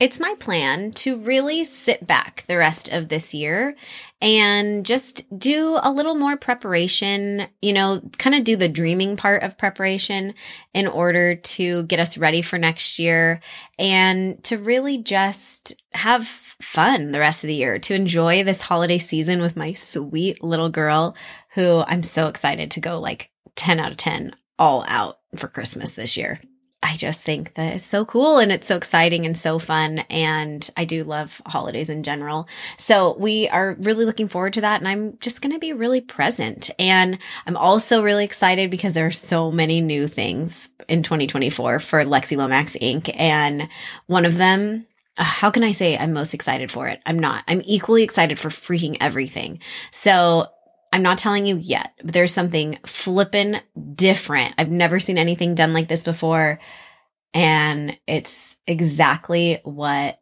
it's my plan to really sit back the rest of this year and just do a little more preparation, you know, kind of do the dreaming part of preparation in order to get us ready for next year and to really just have fun the rest of the year, to enjoy this holiday season with my sweet little girl who I'm so excited to go like 10 out of 10 all out for Christmas this year. I just think that it's so cool and it's so exciting and so fun. And I do love holidays in general. So we are really looking forward to that. And I'm just going to be really present. And I'm also really excited because there are so many new things in 2024 for Lexi Lomax Inc. And one of them uh, how can I say I'm most excited for it? I'm not. I'm equally excited for freaking everything. So I'm not telling you yet, but there's something flippin' different. I've never seen anything done like this before. And it's exactly what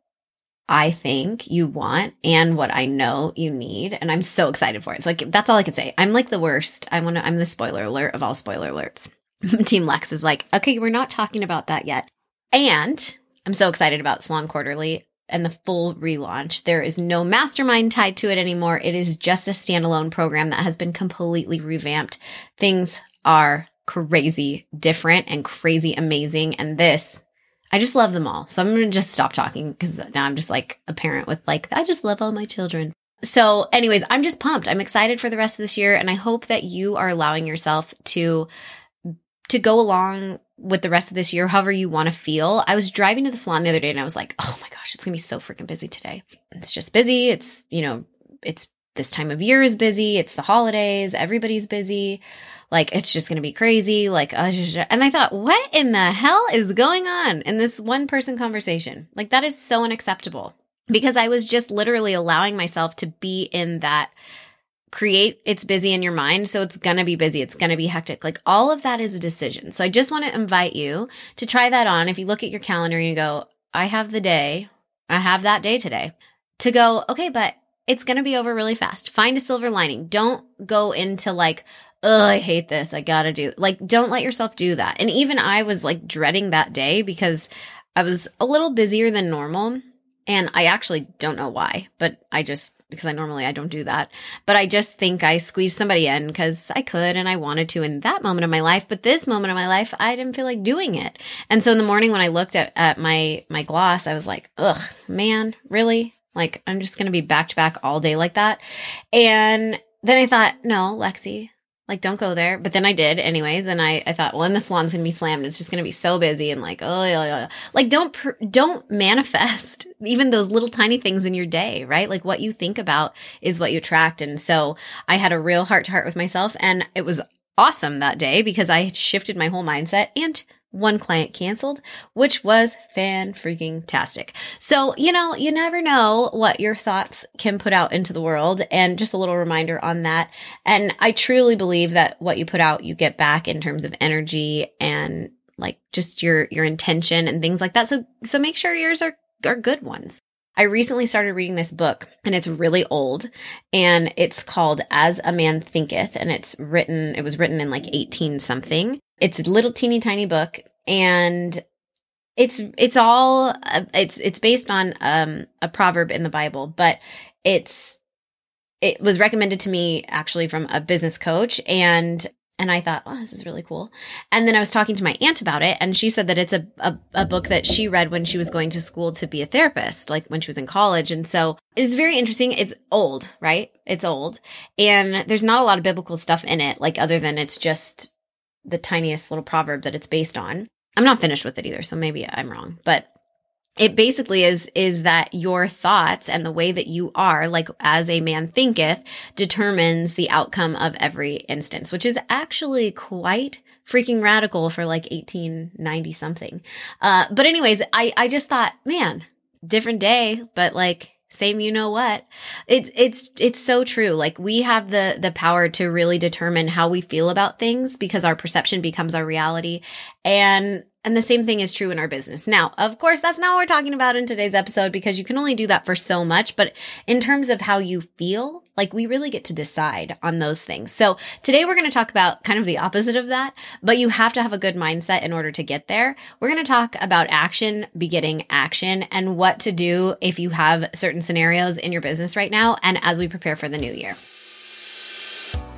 I think you want and what I know you need. And I'm so excited for it. So like, that's all I can say. I'm like the worst. I want to, I'm the spoiler alert of all spoiler alerts. Team Lex is like, okay, we're not talking about that yet. And I'm so excited about Salon Quarterly and the full relaunch. There is no mastermind tied to it anymore. It is just a standalone program that has been completely revamped. Things are crazy different and crazy amazing. And this, I just love them all. So I'm going to just stop talking because now I'm just like a parent with like, I just love all my children. So, anyways, I'm just pumped. I'm excited for the rest of this year. And I hope that you are allowing yourself to to go along with the rest of this year, however you want to feel. I was driving to the salon the other day and I was like, oh my gosh, it's going to be so freaking busy today. It's just busy. It's, you know, it's this time of year is busy. It's the holidays. Everybody's busy. Like, it's just going to be crazy. Like, uh, and I thought, what in the hell is going on in this one person conversation? Like, that is so unacceptable because I was just literally allowing myself to be in that create it's busy in your mind so it's going to be busy it's going to be hectic. Like all of that is a decision. So i just want to invite you to try that on. If you look at your calendar and you go i have the day i have that day today to go okay but it's going to be over really fast. Find a silver lining. Don't go into like oh i hate this i gotta do like don't let yourself do that. And even i was like dreading that day because i was a little busier than normal and I actually don't know why, but I just, because I normally I don't do that, but I just think I squeezed somebody in because I could and I wanted to in that moment of my life. But this moment of my life, I didn't feel like doing it. And so in the morning when I looked at, at my, my gloss, I was like, ugh, man, really? Like I'm just going to be back to back all day like that. And then I thought, no, Lexi, like don't go there. But then i did anyways and i, I thought well and the salon's gonna be slammed. It's just gonna be so busy and like oh yeah, yeah. like don't pr- don't manifest even those little tiny things in your day right? Like what you think about is what you attract. And so i had a real heart to heart with myself and it was awesome that day because i had shifted my whole mindset and one client canceled, which was fan freaking tastic. So, you know, you never know what your thoughts can put out into the world. And just a little reminder on that. And I truly believe that what you put out, you get back in terms of energy and like just your, your intention and things like that. So, so make sure yours are, are good ones. I recently started reading this book and it's really old and it's called As a Man Thinketh and it's written, it was written in like 18 something it's a little teeny tiny book and it's it's all it's it's based on um a proverb in the Bible, but it's it was recommended to me actually from a business coach and and I thought, oh, this is really cool. And then I was talking to my aunt about it, and she said that it's a, a, a, book that she read when she was going to school to be a therapist, like when she was in college. And so it's very interesting. It's old, right? It's old. And there's not a lot of biblical stuff in it, like other than it's just the tiniest little proverb that it's based on. I'm not finished with it either, so maybe I'm wrong, but it basically is is that your thoughts and the way that you are like as a man thinketh determines the outcome of every instance which is actually quite freaking radical for like 1890 something uh but anyways i i just thought man different day but like same you know what. It's it's it's so true. Like we have the the power to really determine how we feel about things because our perception becomes our reality. And And the same thing is true in our business. Now, of course, that's not what we're talking about in today's episode because you can only do that for so much. But in terms of how you feel, like we really get to decide on those things. So today we're going to talk about kind of the opposite of that, but you have to have a good mindset in order to get there. We're going to talk about action begetting action and what to do if you have certain scenarios in your business right now and as we prepare for the new year.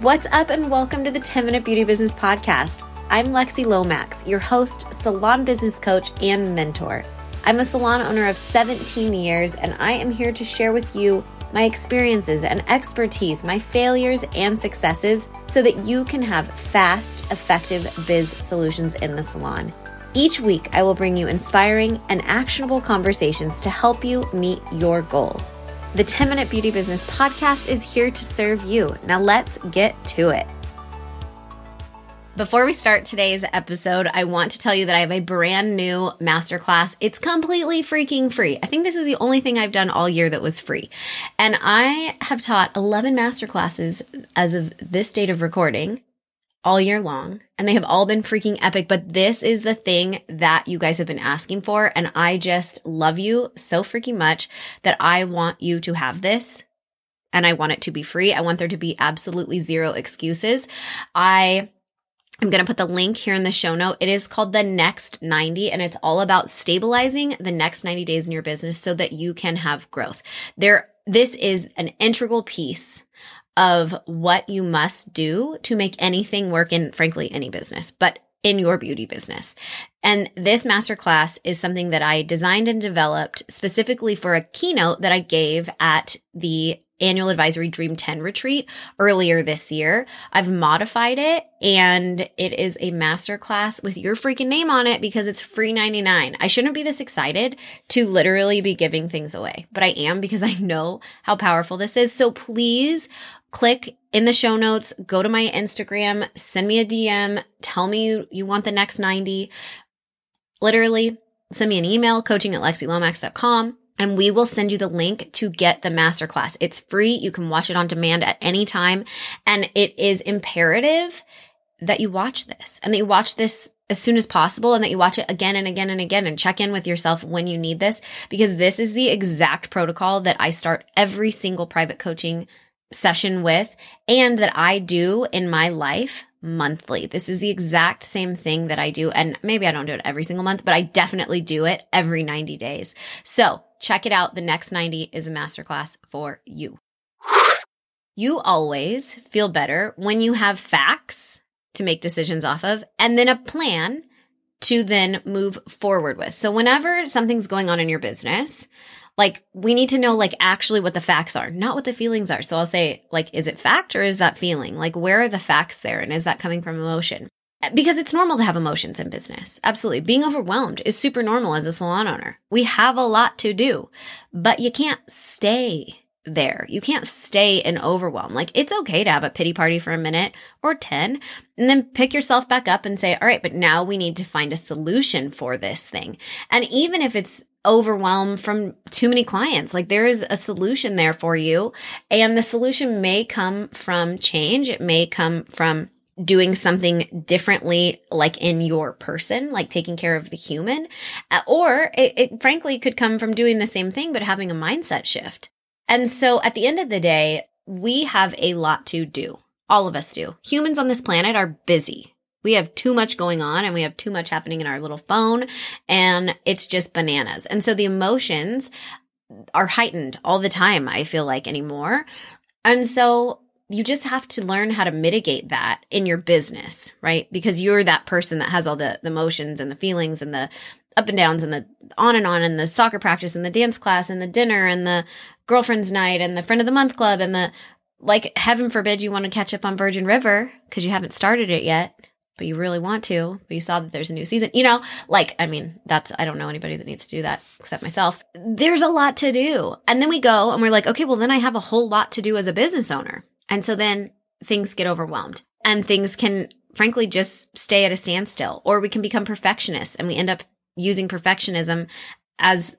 What's up and welcome to the 10 Minute Beauty Business Podcast. I'm Lexi Lomax, your host, salon business coach, and mentor. I'm a salon owner of 17 years, and I am here to share with you my experiences and expertise, my failures and successes, so that you can have fast, effective biz solutions in the salon. Each week, I will bring you inspiring and actionable conversations to help you meet your goals. The 10 Minute Beauty Business Podcast is here to serve you. Now, let's get to it. Before we start today's episode, I want to tell you that I have a brand new masterclass. It's completely freaking free. I think this is the only thing I've done all year that was free. And I have taught 11 masterclasses as of this date of recording all year long, and they have all been freaking epic. But this is the thing that you guys have been asking for. And I just love you so freaking much that I want you to have this and I want it to be free. I want there to be absolutely zero excuses. I I'm going to put the link here in the show note. It is called the next 90 and it's all about stabilizing the next 90 days in your business so that you can have growth. There, this is an integral piece of what you must do to make anything work in, frankly, any business, but in your beauty business. And this masterclass is something that I designed and developed specifically for a keynote that I gave at the annual advisory Dream 10 retreat earlier this year. I've modified it and it is a masterclass with your freaking name on it because it's free 99. I shouldn't be this excited to literally be giving things away, but I am because I know how powerful this is. So please click in the show notes, go to my Instagram, send me a DM, tell me you, you want the next 90. Literally send me an email, coaching at lexilomax.com and we will send you the link to get the masterclass. It's free. You can watch it on demand at any time. And it is imperative that you watch this and that you watch this as soon as possible and that you watch it again and again and again and check in with yourself when you need this because this is the exact protocol that I start every single private coaching session with and that I do in my life monthly. This is the exact same thing that I do. And maybe I don't do it every single month, but I definitely do it every 90 days. So Check it out. The next 90 is a masterclass for you. You always feel better when you have facts to make decisions off of and then a plan to then move forward with. So whenever something's going on in your business, like we need to know like actually what the facts are, not what the feelings are. So I'll say like, is it fact or is that feeling? Like where are the facts there? And is that coming from emotion? Because it's normal to have emotions in business. Absolutely. Being overwhelmed is super normal as a salon owner. We have a lot to do, but you can't stay there. You can't stay in overwhelm. Like it's okay to have a pity party for a minute or 10 and then pick yourself back up and say, all right, but now we need to find a solution for this thing. And even if it's overwhelm from too many clients. Like there is a solution there for you. And the solution may come from change. It may come from doing something differently, like in your person, like taking care of the human, uh, or it, it, frankly could come from doing the same thing, but having a mindset shift. And so at the end of the day, we have a lot to do. All of us do. Humans on this planet are busy. We have too much going on and we have too much happening in our little phone and it's just bananas. And so the emotions are heightened all the time, I feel like anymore. And so you just have to learn how to mitigate that in your business, right? Because you're that person that has all the, the emotions and the feelings and the up and downs and the on and on and the soccer practice and the dance class and the dinner and the girlfriend's night and the friend of the month club and the like heaven forbid you want to catch up on Virgin River because you haven't started it yet, but you really want to, but you saw that there's a new season. You know, like I mean, that's I don't know anybody that needs to do that except myself. There's a lot to do. And then we go and we're like, okay, well then I have a whole lot to do as a business owner. And so then things get overwhelmed and things can frankly just stay at a standstill or we can become perfectionists and we end up using perfectionism as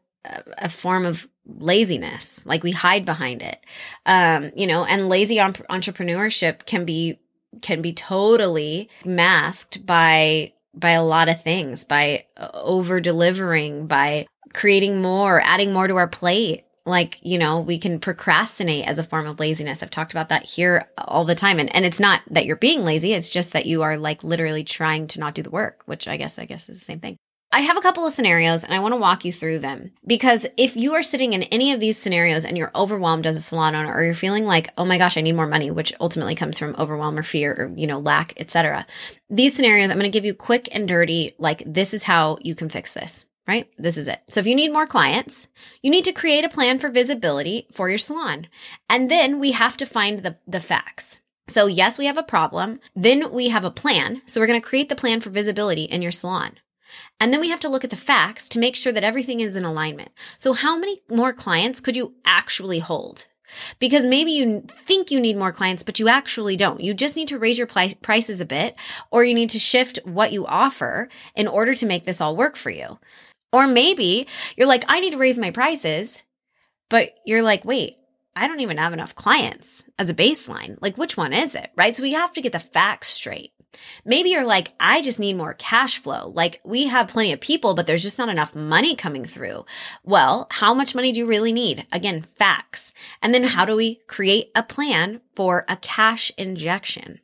a, form of laziness like we hide behind it um you know and lazy entrepreneurship can be can be totally masked by by a lot of things, by over delivering, by creating more, adding more to our plate. Like, you know, we can procrastinate as a form of laziness. I've talked about that here all the time. And, and it's not that you're being lazy. It's just that you are like literally trying to not do the work, which I guess, I guess is the same thing. I have a couple of scenarios and I want to walk you through them because if you are sitting in any of these scenarios and you're overwhelmed as a salon owner or you're feeling like, oh my gosh, I need more money, which ultimately comes from overwhelm or fear or, you know, lack, etc. These scenarios, I'm going to give you quick and dirty, like this is how you can fix this, right? This is it. So if you need more clients, you need to create a plan for visibility for your salon. And then we have to find the, the facts. So yes, we have a problem. Then we have a plan. So we're going to create the plan for visibility in your salon. And then we have to look at the facts to make sure that everything is in alignment. So how many more clients could you actually hold? Because maybe you think you need more clients, but you actually don't. You just need to raise your prices a bit, or you need to shift what you offer in order to make this all work for you. Or maybe you're like, I need to raise my prices, but you're like, wait, I don't even have enough clients as a baseline. Like, which one is it? Right. So we have to get the facts straight. Maybe you're like, I just need more cash flow. Like we have plenty of people, but there's just not enough money coming through. Well, how much money do you really need? Again, facts. And then how do we create a plan for a cash injection?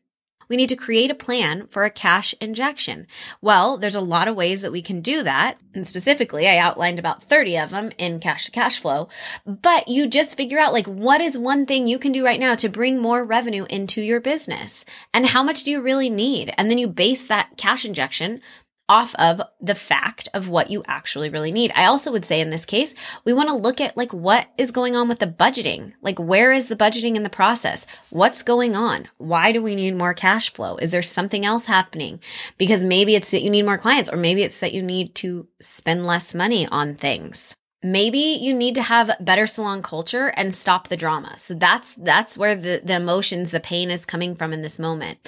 We need to create a plan for a cash injection. Well, there's a lot of ways that we can do that. And specifically, I outlined about 30 of them in cash to cash flow, but you just figure out like what is one thing you can do right now to bring more revenue into your business and how much do you really need? And then you base that cash injection off of the fact of what you actually really need. I also would say in this case, we want to look at like what is going on with the budgeting. Like where is the budgeting in the process? What's going on? Why do we need more cash flow? Is there something else happening? Because maybe it's that you need more clients or maybe it's that you need to spend less money on things. Maybe you need to have better salon culture and stop the drama. So that's, that's where the, the emotions, the pain is coming from in this moment.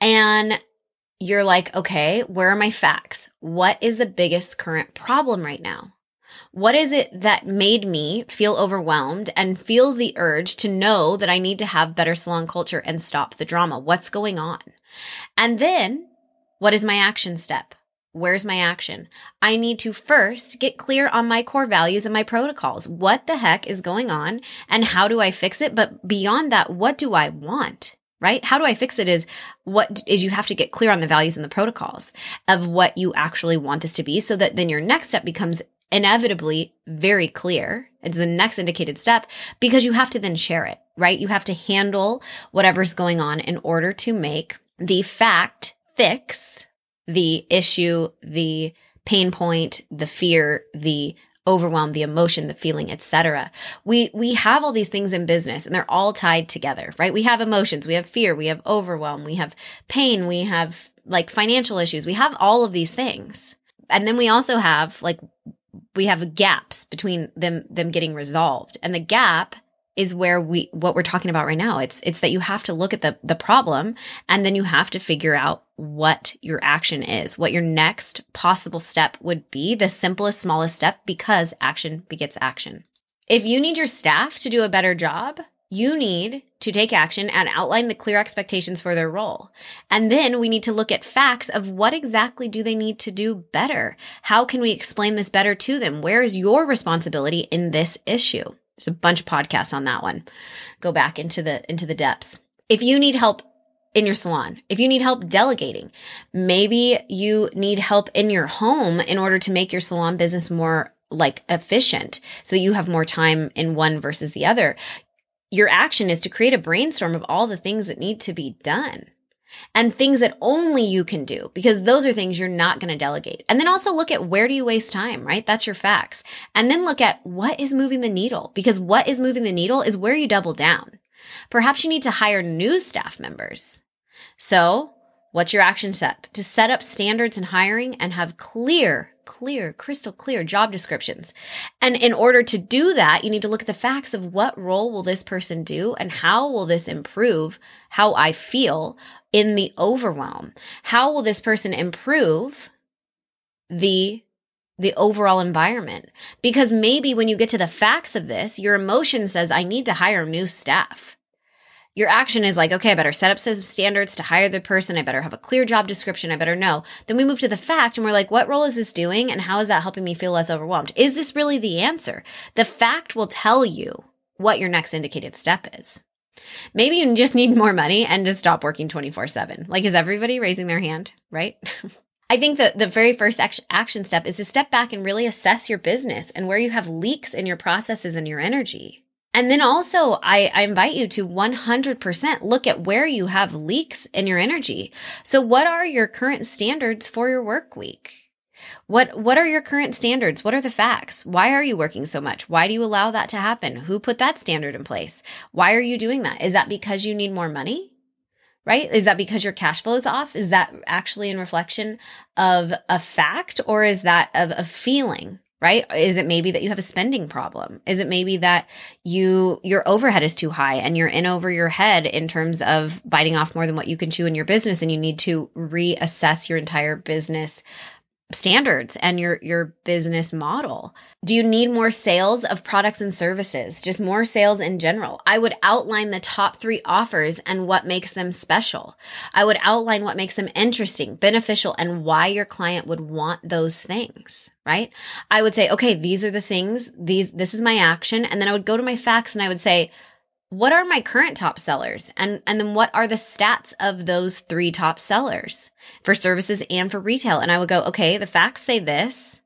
And you're like, okay, where are my facts? What is the biggest current problem right now? What is it that made me feel overwhelmed and feel the urge to know that I need to have better salon culture and stop the drama? What's going on? And then what is my action step? Where's my action? I need to first get clear on my core values and my protocols. What the heck is going on and how do I fix it? But beyond that, what do I want? Right? How do I fix it is what is you have to get clear on the values and the protocols of what you actually want this to be so that then your next step becomes inevitably very clear. It's the next indicated step because you have to then share it, right? You have to handle whatever's going on in order to make the fact fix the issue, the pain point, the fear, the overwhelm, the emotion, the feeling, etc. We we have all these things in business and they're all tied together, right? We have emotions, we have fear, we have overwhelm, we have pain, we have like financial issues. We have all of these things. And then we also have like we have gaps between them them getting resolved. And the gap is where we what we're talking about right now. It's it's that you have to look at the the problem and then you have to figure out what your action is, what your next possible step would be, the simplest smallest step because action begets action. If you need your staff to do a better job, you need to take action and outline the clear expectations for their role. And then we need to look at facts of what exactly do they need to do better? How can we explain this better to them? Where is your responsibility in this issue? There's a bunch of podcasts on that one. Go back into the into the depths. If you need help in your salon, if you need help delegating, maybe you need help in your home in order to make your salon business more like efficient so you have more time in one versus the other. Your action is to create a brainstorm of all the things that need to be done and things that only you can do because those are things you're not going to delegate. And then also look at where do you waste time, right? That's your facts. And then look at what is moving the needle because what is moving the needle is where you double down. Perhaps you need to hire new staff members. So what's your action step? To set up standards in hiring and have clear clear, crystal clear job descriptions. And in order to do that, you need to look at the facts of what role will this person do and how will this improve how I feel in the overwhelm? How will this person improve the the overall environment. Because maybe when you get to the facts of this, your emotion says, I need to hire new staff. Your action is like, okay, I better set up some standards to hire the person. I better have a clear job description. I better know. Then we move to the fact and we're like, what role is this doing? And how is that helping me feel less overwhelmed? Is this really the answer? The fact will tell you what your next indicated step is. Maybe you just need more money and just stop working 24 seven. Like, is everybody raising their hand? Right? I think that the very first action step is to step back and really assess your business and where you have leaks in your processes and your energy. And then also, I, I, invite you to 100% look at where you have leaks in your energy. So what are your current standards for your work week? What, what are your current standards? What are the facts? Why are you working so much? Why do you allow that to happen? Who put that standard in place? Why are you doing that? Is that because you need more money? Right? Is that because your cash flow is off? Is that actually in reflection of a fact or is that of a feeling? Right? Is it maybe that you have a spending problem? Is it maybe that you, your overhead is too high and you're in over your head in terms of biting off more than what you can chew in your business and you need to reassess your entire business standards and your your business model. Do you need more sales of products and services? Just more sales in general. I would outline the top 3 offers and what makes them special. I would outline what makes them interesting, beneficial and why your client would want those things, right? I would say, "Okay, these are the things. These this is my action." And then I would go to my facts and I would say, what are my current top sellers? And and then what are the stats of those three top sellers for services and for retail? And i would go okay the facts say this.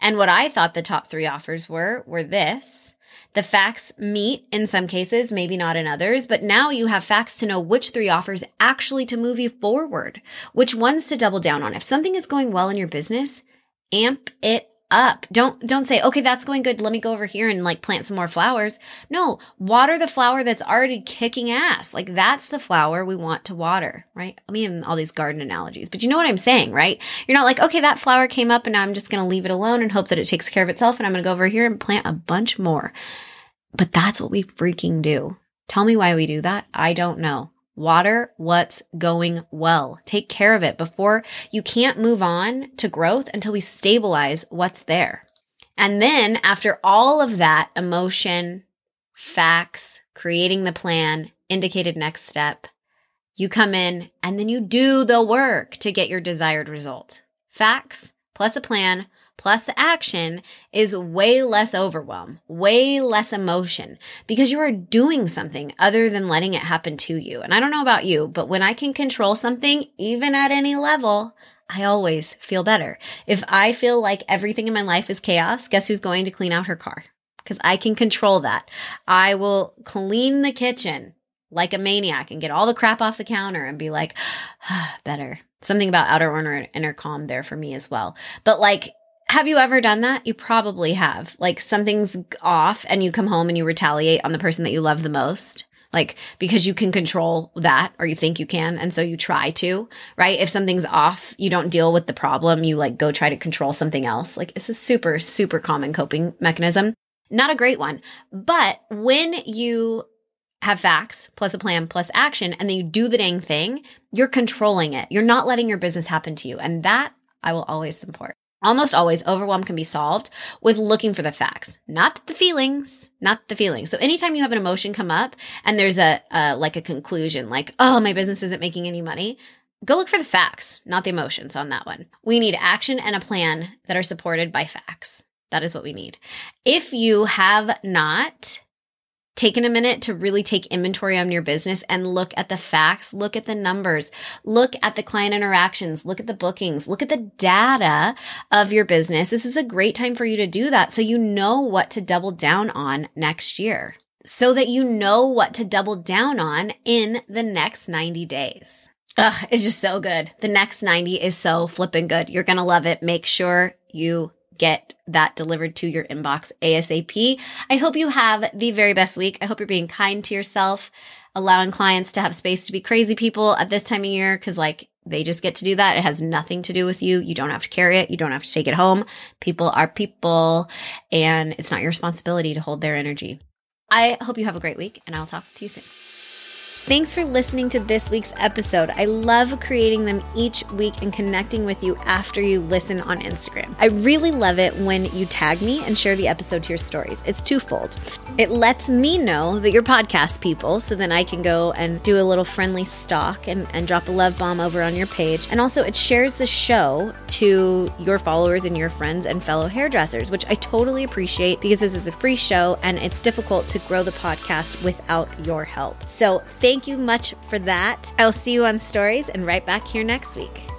And what i thought the top 3 offers were were this. The facts meet in some cases maybe not in others but now you have facts to know which three offers actually to move you forward which ones to double down on. If something is going well in your business amp it up. Don't, don't say, okay, that's going good. Let me go over here and like plant some more flowers. No, water the flower that's already kicking ass. Like that's the flower we want to water, right? I mean, all these garden analogies, but you know what I'm saying, right? You're not like, okay, that flower came up and now I'm just going to leave it alone and hope that it takes care of itself. And I'm going to go over here and plant a bunch more. But that's what we freaking do. Tell me why we do that. I don't know. Water what's going well. Take care of it before you can't move on to growth until we stabilize what's there. And then after all of that emotion, facts, creating the plan, indicated next step, you come in and then you do the work to get your desired result. Facts plus a plan plus action is way less overwhelm, way less emotion because you are doing something other than letting it happen to you. And I don't know about you, but when I can control something, even at any level, I always feel better. If I feel like everything in my life is chaos, guess who's going to clean out her car? Because I can control that. I will clean the kitchen like a maniac and get all the crap off the counter and be like, ah, better. Something about outer or inner calm there for me as well. But like have you ever done that? You probably have. Like something's off and you come home and you retaliate on the person that you love the most. Like because you can control that or you think you can. And so you try to, right? If something's off, you don't deal with the problem. You like go try to control something else. Like it's a super, super common coping mechanism. Not a great one. But when you have facts plus a plan plus action and then you do the dang thing, you're controlling it. You're not letting your business happen to you. And that I will always support. Almost always overwhelm can be solved with looking for the facts, not the feelings, not the feelings. So anytime you have an emotion come up and there's a, a like a conclusion like, oh, my business isn't making any money, go look for the facts, not the emotions on that one. We need action and a plan that are supported by facts. That is what we need. If you have not taken a minute to really take inventory on your business and look at the facts, look at the numbers, look at the client interactions, look at the bookings, look at the data of your business. This is a great time for you to do that so you know what to double down on next year. So that you know what to double down on in the next 90 days. Ugh, it's just so good. The next 90 is so flipping good. You're to love it. Make sure you get that delivered to your inbox ASAP. I hope you have the very best week. I hope you're being kind to yourself, allowing clients to have space to be crazy people at this time of year because, like, they just get to do that. It has nothing to do with you. You don't have to carry it. You don't have to take it home. People are people, and it's not your responsibility to hold their energy. I hope you have a great week, and I'll talk to you soon. Thanks for listening to this week's episode. I love creating them each week and connecting with you after you listen on Instagram. I really love it when you tag me and share the episode to your stories. It's twofold. It lets me know that you're podcast people, so then I can go and do a little friendly stalk and, and drop a love bomb over on your page. And also, it shares the show to your followers and your friends and fellow hairdressers, which I totally appreciate because this is a free show and it's difficult to grow the podcast without your help. So, thank you much for that. I'll see you on stories and right back here next week.